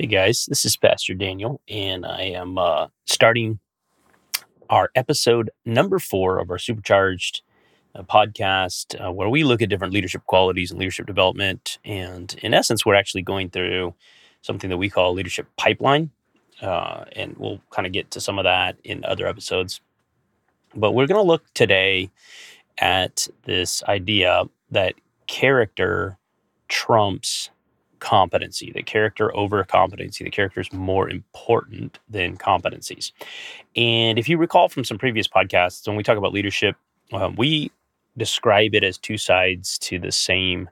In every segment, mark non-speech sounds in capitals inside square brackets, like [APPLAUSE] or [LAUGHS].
Hey guys, this is Pastor Daniel, and I am uh, starting our episode number four of our Supercharged uh, podcast, uh, where we look at different leadership qualities and leadership development. And in essence, we're actually going through something that we call leadership pipeline, uh, and we'll kind of get to some of that in other episodes. But we're going to look today at this idea that character trumps competency, the character over competency. The character is more important than competencies. And if you recall from some previous podcasts, when we talk about leadership, um, we describe it as two sides to the same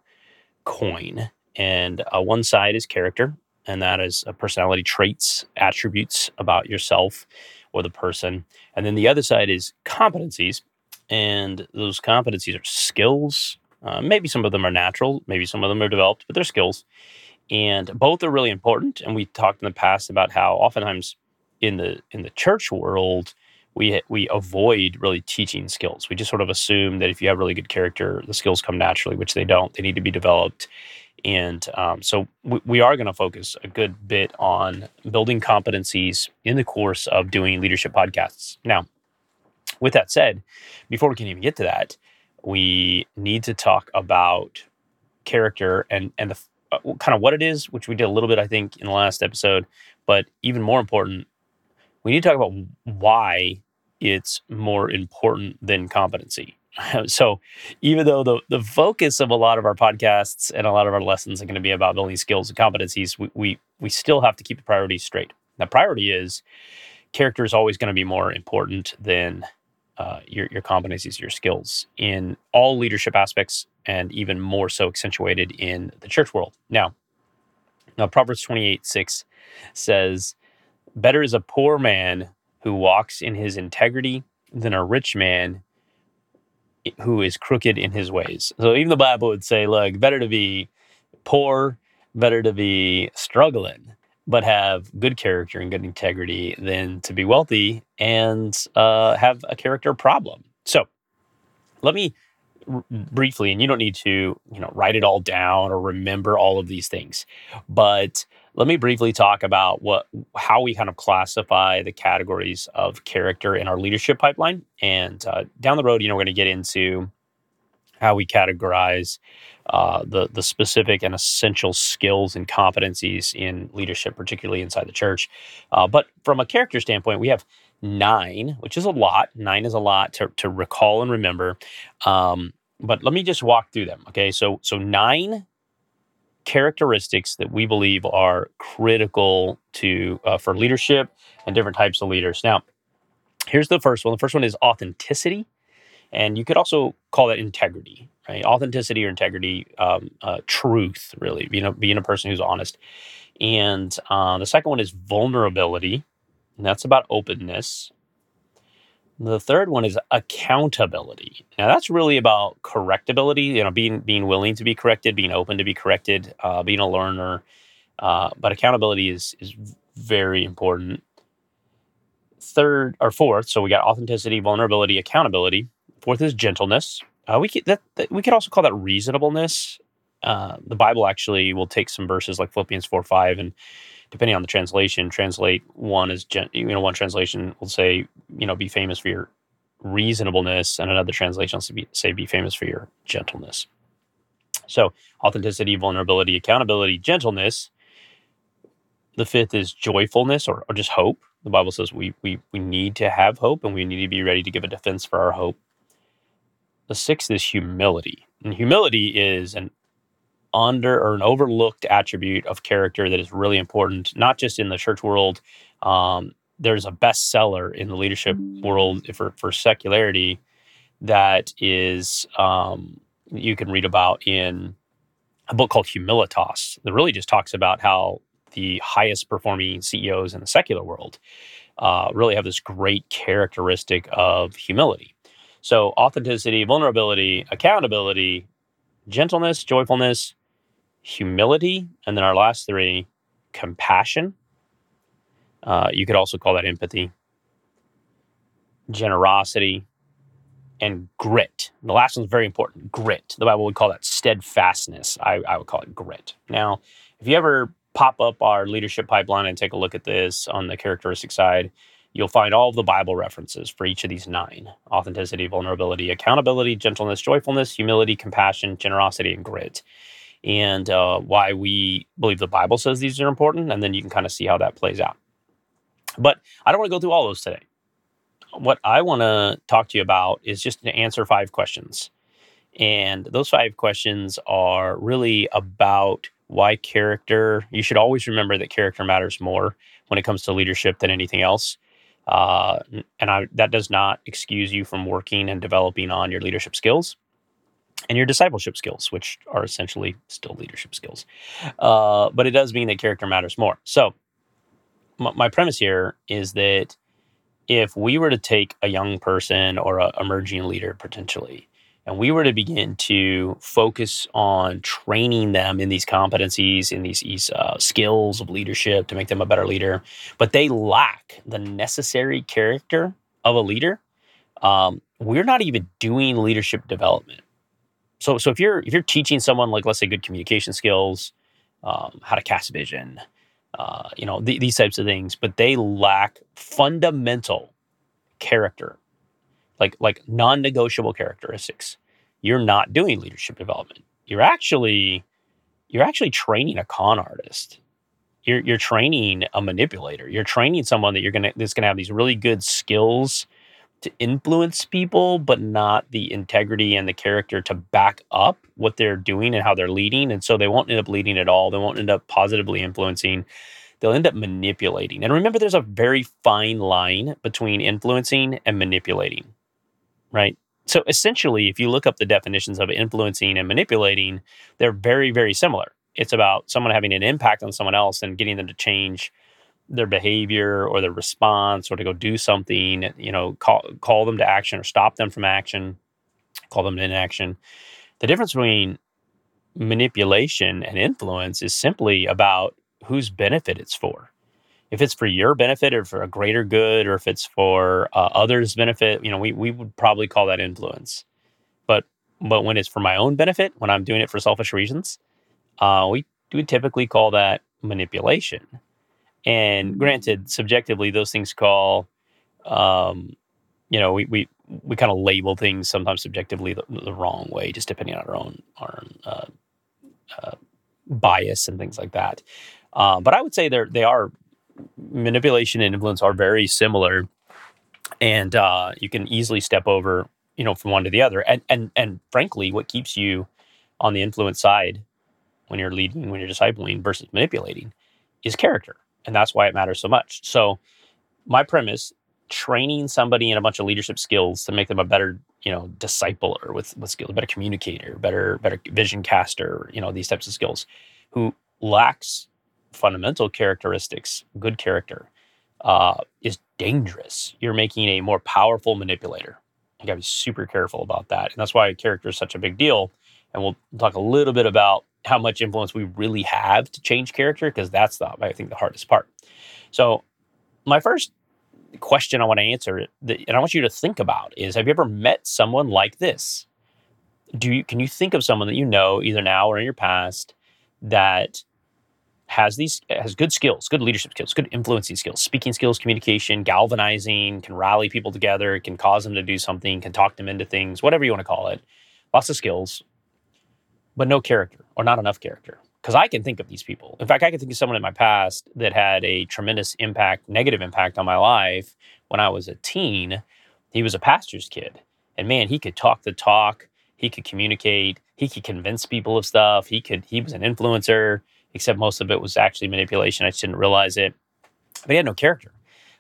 coin. And uh, one side is character, and that is personality traits, attributes about yourself or the person. And then the other side is competencies. And those competencies are skills, uh, maybe some of them are natural, maybe some of them are developed, but they're skills. And both are really important. And we talked in the past about how oftentimes in the in the church world, we we avoid really teaching skills. We just sort of assume that if you have really good character, the skills come naturally, which they don't. They need to be developed. And um, so we, we are going to focus a good bit on building competencies in the course of doing leadership podcasts. Now, with that said, before we can even get to that, we need to talk about character and and the uh, kind of what it is, which we did a little bit, I think, in the last episode. But even more important, we need to talk about why it's more important than competency. [LAUGHS] so, even though the, the focus of a lot of our podcasts and a lot of our lessons are going to be about building skills and competencies, we, we, we still have to keep the priorities straight. The priority is character is always going to be more important than uh, your, your competencies, your skills in all leadership aspects, and even more so accentuated in the church world. Now, now Proverbs 28 6 says, Better is a poor man who walks in his integrity than a rich man who is crooked in his ways. So even the Bible would say, look, better to be poor, better to be struggling but have good character and good integrity than to be wealthy and uh, have a character problem. So let me r- briefly, and you don't need to, you know, write it all down or remember all of these things, but let me briefly talk about what how we kind of classify the categories of character in our leadership pipeline. And uh, down the road, you know, we're going to get into how we categorize uh, the the specific and essential skills and competencies in leadership, particularly inside the church. Uh, but from a character standpoint, we have nine, which is a lot. Nine is a lot to, to recall and remember. Um, but let me just walk through them. Okay, so so nine characteristics that we believe are critical to uh, for leadership and different types of leaders. Now, here's the first one. The first one is authenticity. And you could also call that integrity, right? Authenticity or integrity, um, uh, truth, really, being a, being a person who's honest. And uh, the second one is vulnerability, and that's about openness. The third one is accountability. Now that's really about correctability. You know, being being willing to be corrected, being open to be corrected, uh, being a learner. Uh, but accountability is is very important. Third or fourth, so we got authenticity, vulnerability, accountability. Fourth is gentleness. Uh, we could that, that, we could also call that reasonableness. Uh, the Bible actually will take some verses like Philippians four five, and depending on the translation, translate one as gen, you know one translation will say you know be famous for your reasonableness, and another translation will be, say be famous for your gentleness. So authenticity, vulnerability, accountability, gentleness. The fifth is joyfulness or, or just hope. The Bible says we, we we need to have hope and we need to be ready to give a defense for our hope. The sixth is humility. And humility is an under or an overlooked attribute of character that is really important, not just in the church world. Um, there's a bestseller in the leadership world for, for secularity that is um, you can read about in a book called Humilitas that really just talks about how the highest performing CEOs in the secular world uh, really have this great characteristic of humility. So, authenticity, vulnerability, accountability, gentleness, joyfulness, humility, and then our last three, compassion. Uh, you could also call that empathy, generosity, and grit. The last one's very important grit. The Bible would call that steadfastness. I, I would call it grit. Now, if you ever pop up our leadership pipeline and take a look at this on the characteristic side, you'll find all of the Bible references for each of these nine authenticity, vulnerability, accountability, gentleness, joyfulness, humility, compassion, generosity, and grit. And uh, why we believe the Bible says these are important. And then you can kind of see how that plays out. But I don't want to go through all those today. What I want to talk to you about is just to answer five questions. And those five questions are really about why character, you should always remember that character matters more when it comes to leadership than anything else. Uh, and I, that does not excuse you from working and developing on your leadership skills and your discipleship skills, which are essentially still leadership skills. Uh, but it does mean that character matters more. So, m- my premise here is that if we were to take a young person or an emerging leader potentially and we were to begin to focus on training them in these competencies, in these, these uh, skills of leadership to make them a better leader, but they lack the necessary character of a leader, um, we're not even doing leadership development. So, so if you're if you're teaching someone like let's say good communication skills, um, how to cast vision, uh, you know th- these types of things, but they lack fundamental character like like non-negotiable characteristics. You're not doing leadership development. You're actually you're actually training a con artist. You're you're training a manipulator. You're training someone that you're gonna that's gonna have these really good skills to influence people but not the integrity and the character to back up what they're doing and how they're leading. And so they won't end up leading at all. They won't end up positively influencing. They'll end up manipulating. And remember there's a very fine line between influencing and manipulating right? So essentially, if you look up the definitions of influencing and manipulating, they're very, very similar. It's about someone having an impact on someone else and getting them to change their behavior or their response or to go do something, you know, call, call them to action or stop them from action, call them to inaction. The difference between manipulation and influence is simply about whose benefit it's for if it's for your benefit or for a greater good or if it's for uh, others benefit you know we, we would probably call that influence. But but when it's for my own benefit when i'm doing it for selfish reasons uh, we do typically call that manipulation. And granted subjectively those things call um, you know we we, we kind of label things sometimes subjectively the, the, wrong way just depending on our own our uh, uh, bias and things like that. Uh, but i would say they're they are manipulation and influence are very similar, and uh, you can easily step over, you know, from one to the other. And and and frankly, what keeps you on the influence side when you're leading, when you're discipling versus manipulating, is character, and that's why it matters so much. So, my premise: training somebody in a bunch of leadership skills to make them a better, you know, discipler with with skills, better communicator, better better vision caster, you know, these types of skills, who lacks fundamental characteristics, good character, uh, is dangerous. You're making a more powerful manipulator. You got to be super careful about that. And that's why character is such a big deal. And we'll talk a little bit about how much influence we really have to change character, because that's the, I think, the hardest part. So, my first question I want to answer, and I want you to think about, is Have you ever met someone like this? Do you can you think of someone that you know either now or in your past that has these has good skills, good leadership skills, good influencing skills, speaking skills, communication, galvanizing, can rally people together, can cause them to do something, can talk them into things, whatever you want to call it. Lots of skills, but no character or not enough character. Because I can think of these people. In fact, I can think of someone in my past that had a tremendous impact, negative impact on my life when I was a teen. He was a pastor's kid. And man, he could talk the talk, he could communicate, he could convince people of stuff, he could he was an influencer except most of it was actually manipulation. I just didn't realize it. But he had no character.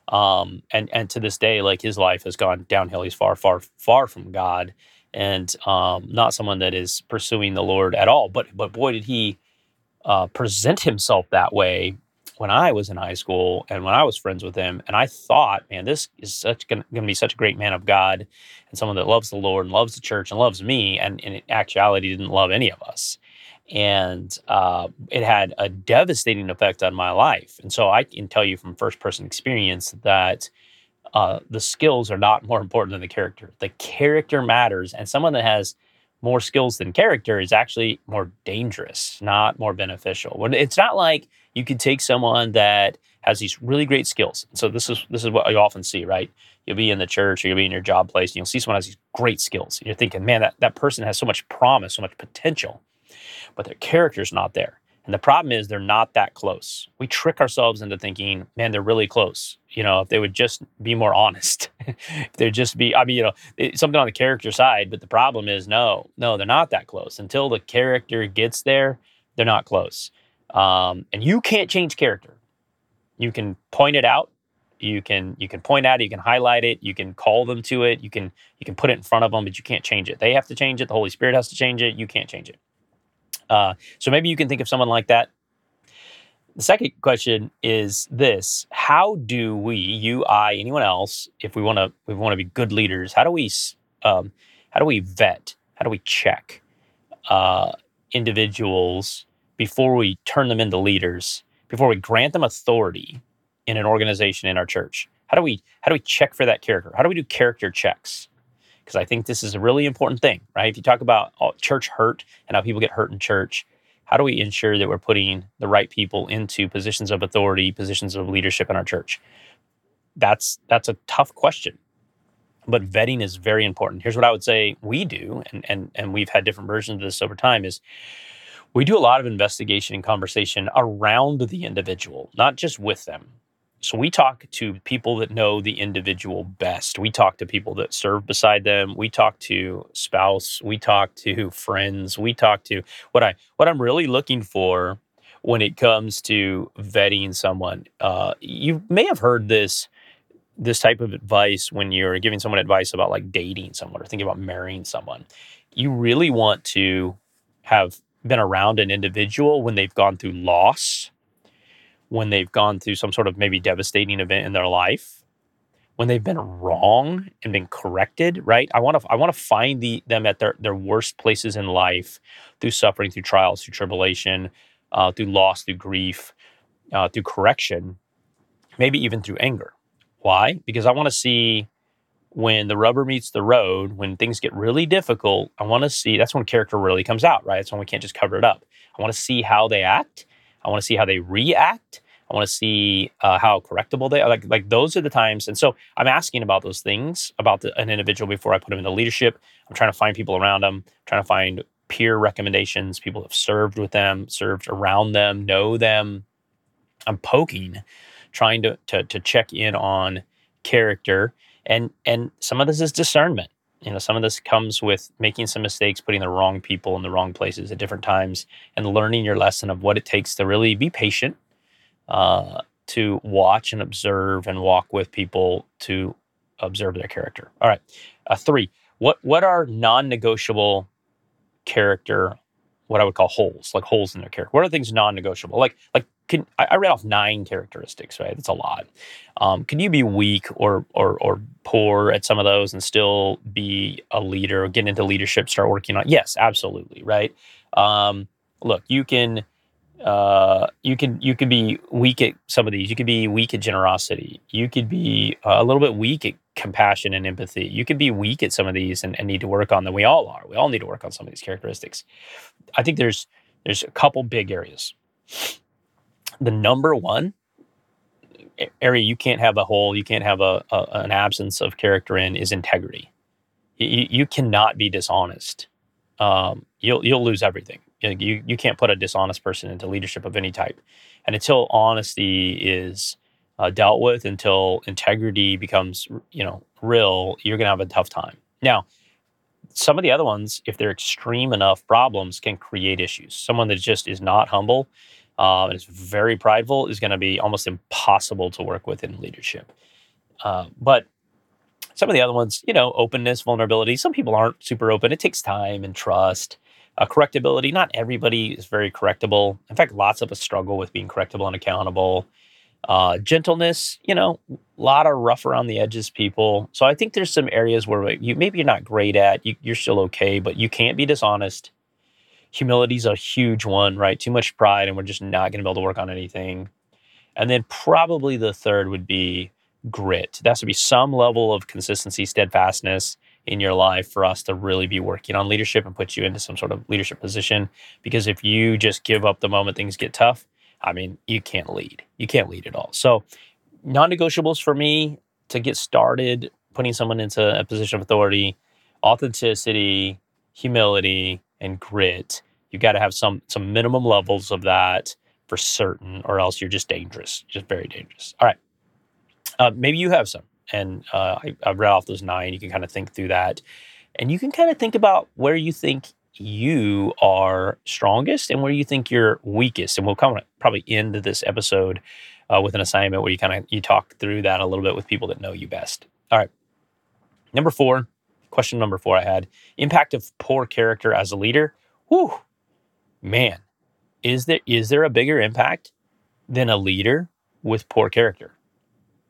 Um, and and to this day, like his life has gone downhill. He's far, far, far from God, and um, not someone that is pursuing the Lord at all. But but boy, did he uh, present himself that way when I was in high school and when I was friends with him. And I thought, man, this is such going to be such a great man of God and someone that loves the Lord and loves the church and loves me. And, and in actuality, didn't love any of us and uh, it had a devastating effect on my life. And so I can tell you from first person experience that uh, the skills are not [LAUGHS] more important than the character. The character matters, and someone that has more skills than character is actually more dangerous, not more beneficial. It's not like You could take someone that has these really great skills. So this is this is what you often see, right? You'll be in the church or you'll be in your job place, and you'll see someone has these great skills. And you're thinking, man, that, that person has so much promise, so much potential, but their character's not there. And the problem is they're not that close. We trick ourselves into thinking, man, they're really close. You know, if they would just be more honest, [LAUGHS] if they'd just be, I mean, you know, something on the character side, but the problem is no, no, they're not that close. Until the character gets there, they're not close. Um, and you can't change character. You can point it out. You can you can point out. You can highlight it. You can call them to it. You can you can put it in front of them, but you can't change it. They have to change it. The Holy Spirit has to change it. You can't change it. Uh, so maybe you can think of someone like that. The second question is this: How do we, you, I, anyone else, if we want to, we want to be good leaders, how do we, um, how do we vet? How do we check uh, individuals before we turn them into leaders? Before we grant them authority in an organization in our church? How do we how do we check for that character? How do we do character checks? Because I think this is a really important thing, right? If you talk about church hurt and how people get hurt in church, how do we ensure that we're putting the right people into positions of authority, positions of leadership in our church? That's that's a tough question. But vetting is very important. Here's what I would say we do, and and and we've had different versions of this over time, is we do a lot of investigation and conversation around the individual, not just with them so we talk to people that know the individual best. We talk to people that serve beside them. We talk to spouse. We talk to friends. We talk to what I what I'm really looking for when it comes to vetting someone. Uh, you may have heard this this type of advice when you're giving someone advice about like dating someone or thinking about marrying someone. You really want to have been around an individual when they've gone through loss when they've gone through some sort of maybe devastating event in their life, when they've been wrong and been corrected, right? I want to I want to find the them at their their worst places in life through suffering, through trials, through tribulation, uh, through loss, through grief, uh, through correction, maybe even through anger. Why? Because I want to see when the rubber meets the road, when things get really difficult, I want to see that's when character really comes out, right? It's when we can't just cover it up. I want to see how they act I want to see how they react. I want to see uh, how correctable they are. Like, like those are the times. And so I'm asking about those things about the, an individual before I put them into leadership. I'm trying to find people around them, trying to find peer recommendations, people have served with them, served around them, know them. I'm poking, trying to, to, to check in on character. And, and some of this is discernment you know some of this comes with making some mistakes putting the wrong people in the wrong places at different times and learning your lesson of what it takes to really be patient uh, to watch and observe and walk with people to observe their character. All right uh, three what what are non-negotiable character what i would call holes like holes in their character what are things non-negotiable? Like like can I, read off nine characteristics, right? That's a lot. Um, can you be weak or or or poor at some of those and still be a leader, get into leadership, start working on? Yes, absolutely, right. Um, look, you can uh, you can you can be weak at some of these. You could be weak at generosity. You could be uh, a little bit weak at compassion and empathy. You could be weak at some of these and, and need to work on them. We all are. We all need to work on some of these characteristics. I think there's there's a couple big areas the number one area you can't have a hole, you can't have a, a an absence of character in is integrity. You, you cannot be dishonest. Um, you'll you'll lose everything. You, you can't put a dishonest person into leadership of any type, and until honesty is uh, dealt with, until integrity becomes you know real, you're gonna have a tough time. Now, some of the other ones, if they're extreme enough problems, can create issues. Someone that just is not humble uh, and is very prideful is going to be almost impossible to work with in leadership. Uh, but some of the other ones, you know, openness, vulnerability. Some people aren't super open. It takes time and trust. Uh, correctability. Not everybody is very correctable. In fact, lots of us struggle with being correctable and accountable. Uh, gentleness, you know, a lot of rough around the edges people. So I think there's some areas where you maybe you're not great at. You, you're still okay, but you can't be dishonest humility is a huge one, right? Too much pride, and we're just not going to be able to work on anything. And then probably the third would be grit. There has to be some level of consistency, steadfastness in your life for us to really be working on leadership and put you into some sort of leadership position. Because if you just give up the moment things get tough, I mean, you can't lead. You can't lead at all. So, non negotiables for me to get started putting someone into a position of authority authenticity, humility, and grit. You got to have some some minimum levels of that for certain, or else you're just dangerous, just very dangerous. All right, uh, maybe you have some, and uh, I, I read off those nine. You can kind of think through that, and you can kind of think about where you think you are strongest and where you think you're weakest. And we'll come probably end this episode uh, with an assignment where you kind of you talk through that a little bit with people that know you best. All right, number four question number four I had impact of poor character as a leader. Whew, man, is there is there a bigger impact than a leader with poor character?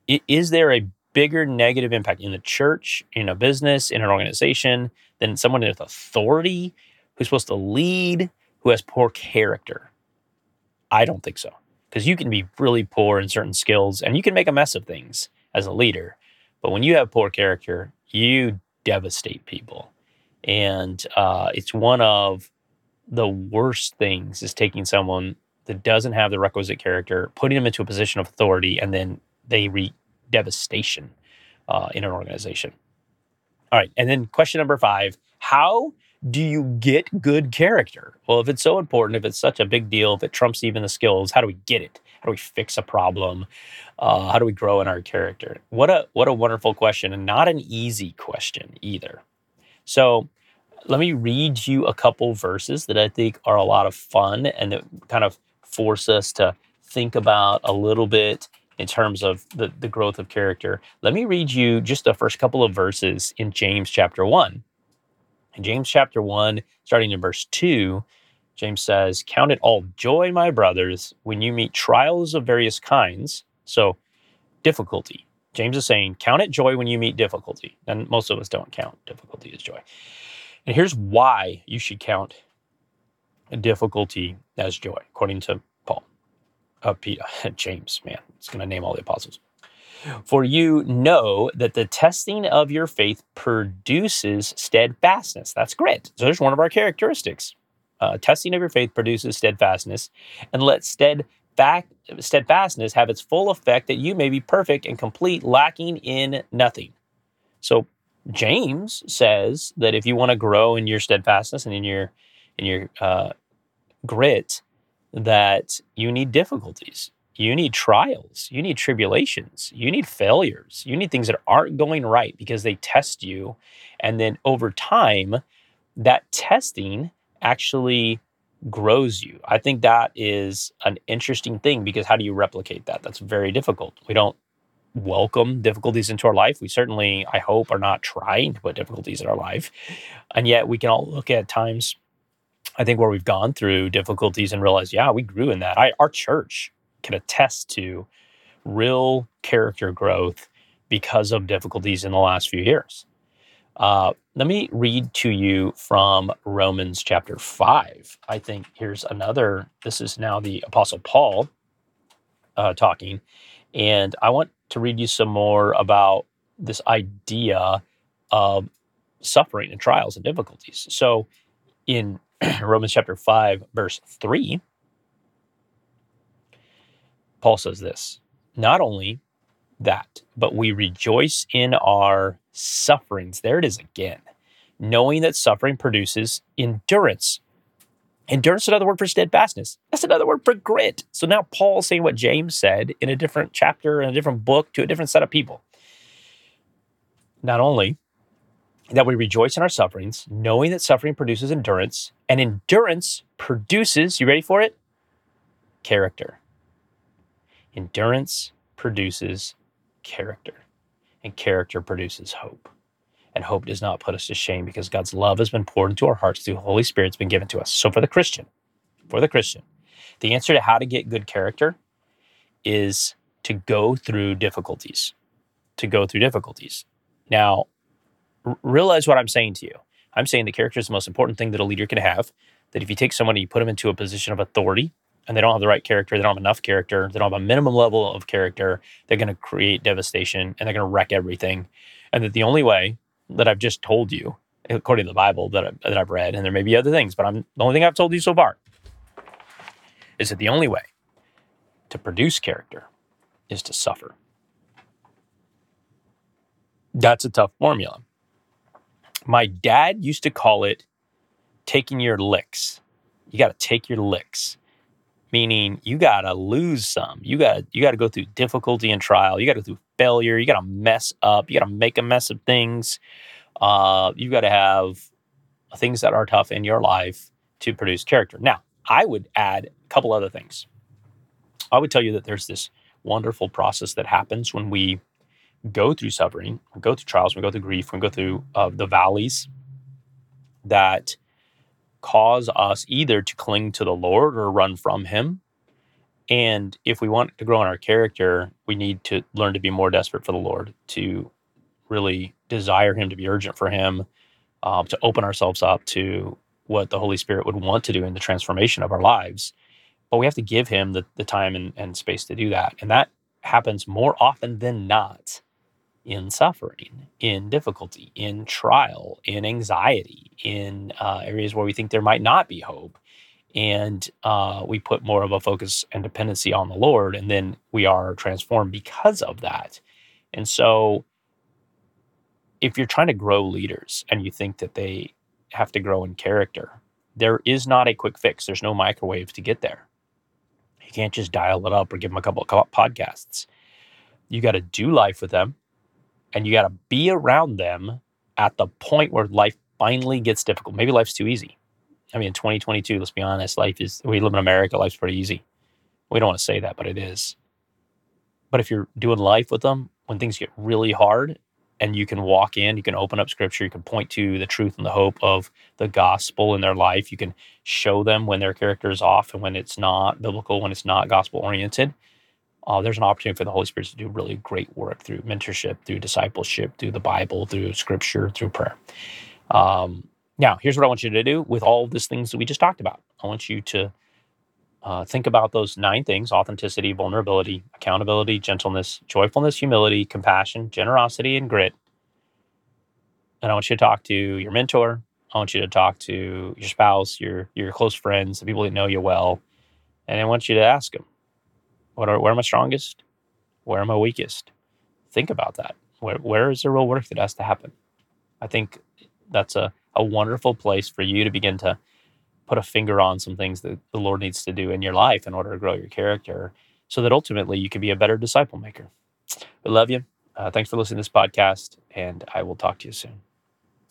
Is there a bigger negative impact in the church, in a business, in an organization than someone with authority who's supposed to lead who has poor character? I don't think so. Because you can be really poor in certain skills and you can make a mess of things as a leader. But when you have poor character, you devastate people. And uh, it's one of the worst things is taking someone that doesn't have the requisite character, putting them into a position of authority, and then they wreak devastation uh, in an organization. All right. And then question number five How do you get good character? Well, if it's so important, if it's such a big deal, if it trumps even the skills, how do we get it? How do we fix a problem? Uh, how do we grow in our character? What a what a wonderful question, and not an easy question either. So, let me read you a couple verses that I think are a lot of fun and that kind of force us to think about a little bit in terms of the, the growth of character. Let me read you just the first couple of verses in James chapter 1. In James chapter 1, starting in verse 2, James says, Count it all joy, my brothers, when you meet trials of various kinds. So, difficulty. James is saying, Count it joy when you meet difficulty. And most of us don't count difficulty as joy. And here's why you should count difficulty as joy, according to Paul. Uh, Peter, [LAUGHS] James, man, it's going to name all the apostles. For you know that the testing of your faith produces steadfastness. That's grit. So there's one of our characteristics. Uh, testing of your faith produces steadfastness, and let steadfastness have its full effect that you may be perfect and complete, lacking in nothing. So James says that if you want to grow in your steadfastness and in your in your uh, grit, that you need difficulties you need trials, you need tribulations, you need failures, you need things that aren't going right because they test you. And then over time, that testing actually grows you. I think that is an interesting thing because how do you replicate that? That's very difficult. We don't welcome difficulties into our life. We certainly, I hope, are not trying to put difficulties in our life. And yet we can all look at times, I think, where we've gone through difficulties and realize, yeah, we grew in that. I, our church can attest to real character growth because of difficulties in the last few years. Uh, let me read to you from Romans chapter 5. I think here's another, this is now the Apostle Paul uh, talking. And I want to read you some more about this idea of suffering and trials and difficulties. So in [CLEARS THROAT] Romans chapter 5, verse 3, Paul says this not only that, but we rejoice in our sufferings. There it is again, knowing that suffering produces endurance. Endurance is another word for steadfastness. That's another word for grit. So now Paul's saying what James said in a different chapter, in a different book, to a different set of people. Not only that we rejoice in our sufferings, knowing that suffering produces endurance, and endurance produces, you ready for it? Character. Endurance produces character, and character produces hope. And hope does not put us to shame because God's love has been poured into our hearts through the Holy Spirit's been given to us. So for the Christian, for the Christian, the answer to how to get good character is to go through difficulties. To go through difficulties. Now, r- realize what I'm saying to you. I'm saying the character is the most important thing that a leader can have. That if you take someone and you put them into a position of authority, and they don't have the right character, they don't have enough character, they don't have a minimum level of character, they're going to create devastation and they're going to wreck everything. And that the only way that I've just told you, according to the Bible that, I, that I've read, and there may be other things, but I'm the only thing I've told you so far is that the only way to produce character is to suffer. That's a tough formula. My dad used to call it taking your licks. You got to take your licks, meaning you got to lose some. You got you got to go through difficulty and trial. You got to go through failure. You got to mess up. You got to make a mess of things. Uh, you got to have things that are tough in your life to produce character. Now, I would add a couple other things. I would tell you that there's this wonderful process that happens when we go through suffering, we go through trials, we go through grief, we go through uh, the valleys that cause us either to cling to the Lord or run from Him. And if we want to grow in our character, we need to learn to be more desperate for the Lord, to really desire Him, to be urgent for Him, um, to open ourselves up to what the Holy Spirit would want to do in the transformation of our lives. But we have to give Him the, the time and, and space to do that. And that happens more often than not in suffering, in difficulty, in trial, in anxiety, in uh, areas where we think there might not be hope. And uh, we put more of a focus and dependency on the Lord, and then we are transformed because of that. And so, if you're trying to grow leaders and you think that they have to grow in character, there is not a quick fix. There's no microwave to get there. You can't just dial it up or give them a couple of podcasts. You got to do life with them and you got to be around them at the point where life finally gets difficult. Maybe life's too easy. I mean, in 2022, let's be honest, life is, we live in America, life's pretty easy. We don't want to say that, but it is. But if you're doing life with them, when things get really hard and you can walk in, you can open up scripture, you can point to the truth and the hope of the gospel in their life, you can show them when their character is off and when it's not biblical, when it's not gospel oriented uh, there's an opportunity for the Holy Spirit to do really great work through mentorship, through discipleship, through the Bible, through scripture, through prayer. Um, now, here's what I want you to do with all of these things that we just talked about. I want you to uh, think about those nine things authenticity, vulnerability, accountability, gentleness, joyfulness, humility, compassion, generosity, and grit. And I want you to talk to your mentor. I want you to talk to your spouse, your your close friends, the people that know you well, and I want you to ask them, what are, where am I strongest? Where am I weakest? Think about that. Where, where is the real work that has to happen? I think that's a, a wonderful place for you to begin to put a finger on some things that the Lord needs to do in your life in order to grow your character so that ultimately you can be a better disciple maker. I love you. Uh, thanks for listening to this podcast, and I will talk to you soon.